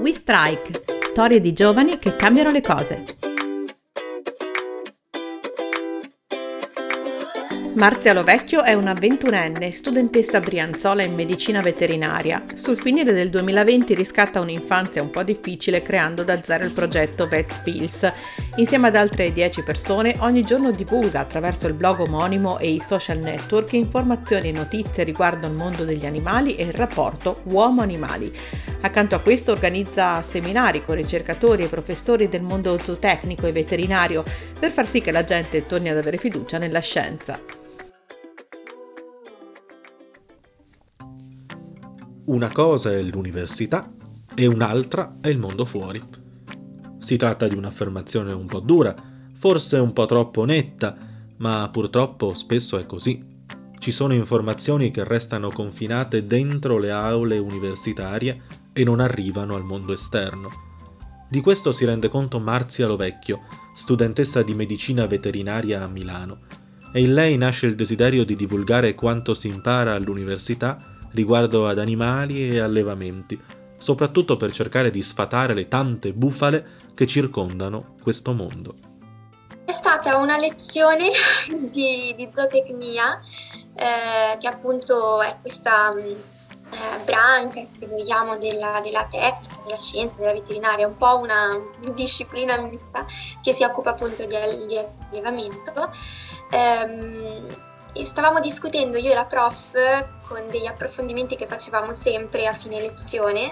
We Strike, storie di giovani che cambiano le cose. Marzia Lovecchio è una ventunenne, studentessa brianzola in medicina veterinaria. Sul finire del 2020 riscatta un'infanzia un po' difficile creando da zero il progetto Vet Pills. Insieme ad altre 10 persone ogni giorno divulga attraverso il blog omonimo e i social network informazioni e notizie riguardo il mondo degli animali e il rapporto uomo-animali. Accanto a questo organizza seminari con ricercatori e professori del mondo zootecnico e veterinario per far sì che la gente torni ad avere fiducia nella scienza. Una cosa è l'università e un'altra è il mondo fuori. Si tratta di un'affermazione un po' dura, forse un po' troppo netta, ma purtroppo spesso è così. Ci sono informazioni che restano confinate dentro le aule universitarie e non arrivano al mondo esterno. Di questo si rende conto Marzia Lovecchio, studentessa di medicina veterinaria a Milano, e in lei nasce il desiderio di divulgare quanto si impara all'università riguardo ad animali e allevamenti, soprattutto per cercare di sfatare le tante bufale che circondano questo mondo. È stata una lezione di, di zootecnia, eh, che appunto è questa eh, branca, se vogliamo, della, della, tecnica, della scienza, della veterinaria, un po' una disciplina mista che si occupa appunto di, di allevamento. Eh, stavamo discutendo io e la prof con degli approfondimenti che facevamo sempre a fine lezione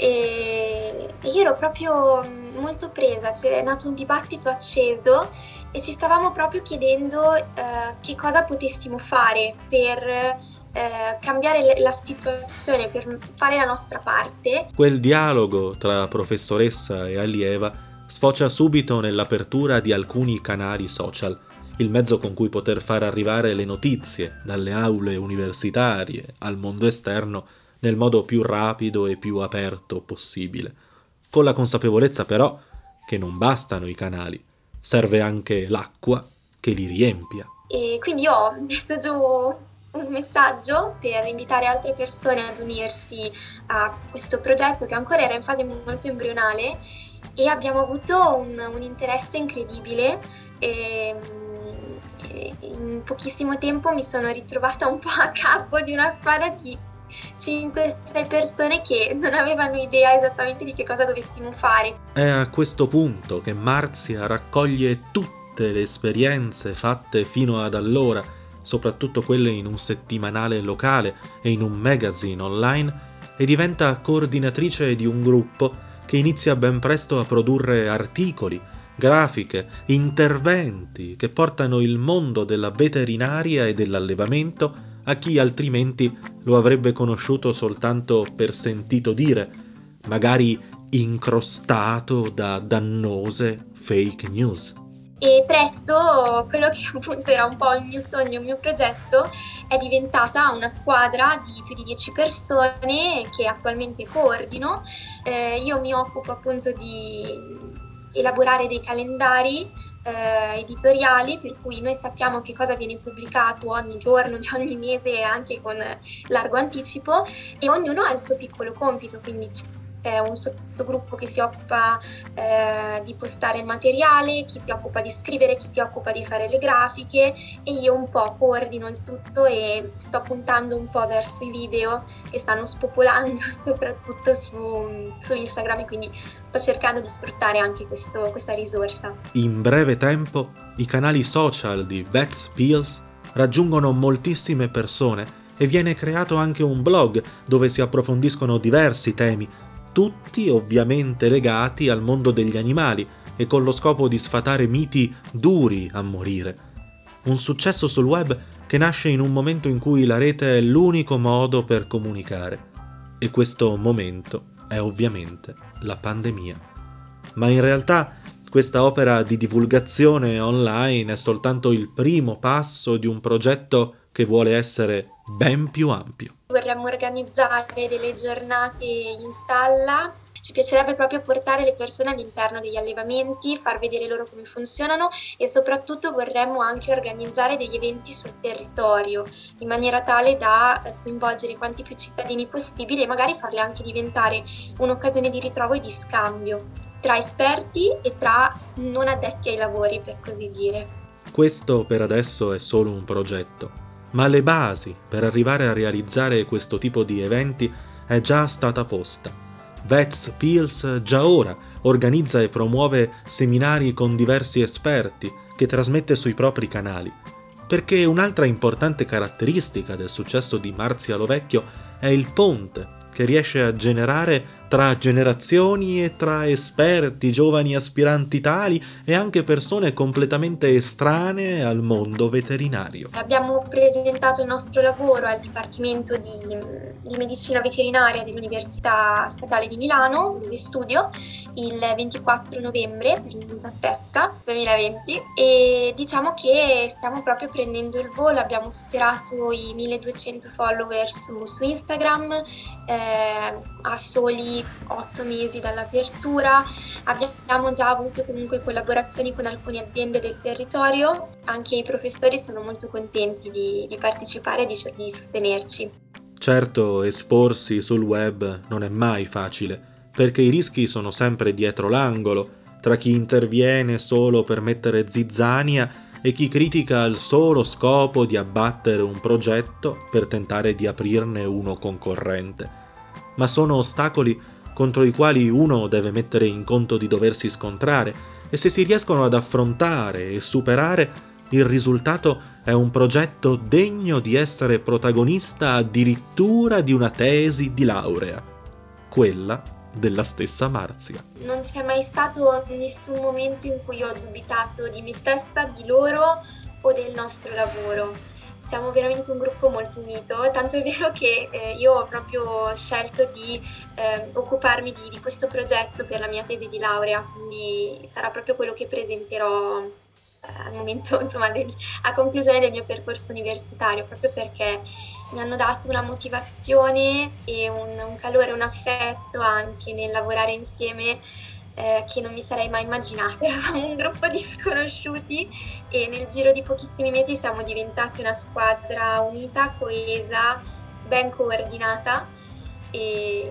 e io ero proprio molto presa, c'è nato un dibattito acceso e ci stavamo proprio chiedendo eh, che cosa potessimo fare per eh, cambiare la situazione, per fare la nostra parte. Quel dialogo tra professoressa e allieva sfocia subito nell'apertura di alcuni canali social il mezzo con cui poter far arrivare le notizie dalle aule universitarie al mondo esterno nel modo più rapido e più aperto possibile, con la consapevolezza però che non bastano i canali, serve anche l'acqua che li riempia. E quindi ho messo giù un messaggio per invitare altre persone ad unirsi a questo progetto che ancora era in fase molto embrionale e abbiamo avuto un, un interesse incredibile. E, in pochissimo tempo mi sono ritrovata un po' a capo di una squadra di 5-6 persone che non avevano idea esattamente di che cosa dovessimo fare. È a questo punto che Marzia raccoglie tutte le esperienze fatte fino ad allora, soprattutto quelle in un settimanale locale e in un magazine online, e diventa coordinatrice di un gruppo che inizia ben presto a produrre articoli, grafiche, interventi che portano il mondo della veterinaria e dell'allevamento a chi altrimenti lo avrebbe conosciuto soltanto per sentito dire, magari incrostato da dannose fake news. E presto quello che appunto era un po' il mio sogno, il mio progetto, è diventata una squadra di più di 10 persone che attualmente coordino. Eh, io mi occupo appunto di elaborare dei calendari eh, editoriali per cui noi sappiamo che cosa viene pubblicato ogni giorno, ogni mese anche con largo anticipo e ognuno ha il suo piccolo compito, quindi c'è un sottogruppo che si occupa eh, di postare il materiale, chi si occupa di scrivere, chi si occupa di fare le grafiche e io un po' coordino il tutto e sto puntando un po' verso i video che stanno spopolando soprattutto su, su Instagram e quindi sto cercando di sfruttare anche questo, questa risorsa. In breve tempo i canali social di Vets Pills raggiungono moltissime persone e viene creato anche un blog dove si approfondiscono diversi temi tutti ovviamente legati al mondo degli animali e con lo scopo di sfatare miti duri a morire. Un successo sul web che nasce in un momento in cui la rete è l'unico modo per comunicare. E questo momento è ovviamente la pandemia. Ma in realtà questa opera di divulgazione online è soltanto il primo passo di un progetto che vuole essere ben più ampio. Vorremmo organizzare delle giornate in stalla Ci piacerebbe proprio portare le persone all'interno degli allevamenti, far vedere loro come funzionano e soprattutto vorremmo anche organizzare degli eventi sul territorio in maniera tale da eh, coinvolgere quanti più cittadini possibili e magari farli anche diventare un'occasione di ritrovo e di scambio tra esperti e tra non addetti ai lavori, per così dire. Questo per adesso è solo un progetto, ma le basi per arrivare a realizzare questo tipo di eventi è già stata posta. Vets Pills già ora organizza e promuove seminari con diversi esperti che trasmette sui propri canali. Perché un'altra importante caratteristica del successo di Marzia Lovecchio è il ponte che riesce a generare tra generazioni e tra esperti, giovani aspiranti tali e anche persone completamente estranee al mondo veterinario. Abbiamo presentato il nostro lavoro al Dipartimento di, di Medicina Veterinaria dell'Università Statale di Milano, dove studio, il 24 novembre, per l'esattezza, 2020 e diciamo che stiamo proprio prendendo il volo, abbiamo superato i 1200 follower su, su Instagram eh, a soli otto mesi dall'apertura. Abbiamo già avuto comunque collaborazioni con alcune aziende del territorio, anche i professori sono molto contenti di, di partecipare e di, di sostenerci. Certo, esporsi sul web non è mai facile, perché i rischi sono sempre dietro l'angolo, tra chi interviene solo per mettere zizzania e chi critica al solo scopo di abbattere un progetto per tentare di aprirne uno concorrente ma sono ostacoli contro i quali uno deve mettere in conto di doversi scontrare e se si riescono ad affrontare e superare, il risultato è un progetto degno di essere protagonista addirittura di una tesi di laurea, quella della stessa Marzia. Non c'è mai stato nessun momento in cui ho dubitato di me stessa, di loro o del nostro lavoro siamo veramente un gruppo molto unito, tanto è vero che eh, io ho proprio scelto di eh, occuparmi di, di, questo progetto per la mia tesi di laurea, quindi sarà proprio quello che presenterò eh, momento, insomma, del, a conclusione del mio percorso universitario, proprio perché mi hanno dato una motivazione e un, un calore, un affetto anche nel lavorare insieme eh, che non mi sarei mai immaginata. Eravamo un gruppo di sconosciuti e nel giro di pochissimi mesi siamo diventati una squadra unita, coesa, ben coordinata e,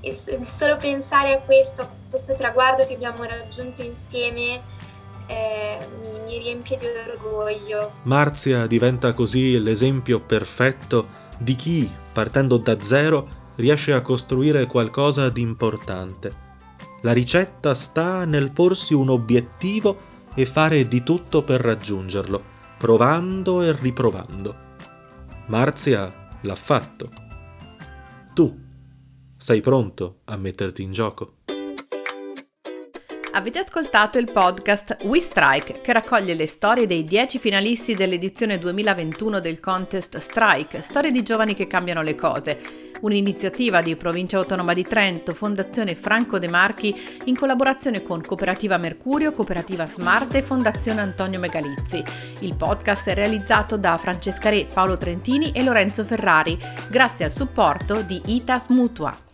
e solo pensare a questo, a questo traguardo che abbiamo raggiunto insieme eh, mi, mi riempie di orgoglio. Marzia diventa così l'esempio perfetto di chi, partendo da zero, riesce a costruire qualcosa di importante la ricetta sta nel porsi un obiettivo e fare di tutto per raggiungerlo, provando e riprovando. Marzia l'ha fatto. Tu sei pronto a metterti in gioco? Avete ascoltato il podcast We Strike che raccoglie le storie dei 10 finalisti dell'edizione 2021 del contest Strike, storie di giovani che cambiano le cose un'iniziativa di Provincia Autonoma di Trento, Fondazione Franco De Marchi in collaborazione con Cooperativa Mercurio, Cooperativa Smart e Fondazione Antonio Megalizzi. Il podcast è realizzato da Francesca Re, Paolo Trentini e Lorenzo Ferrari, grazie al supporto di ITAS Mutua.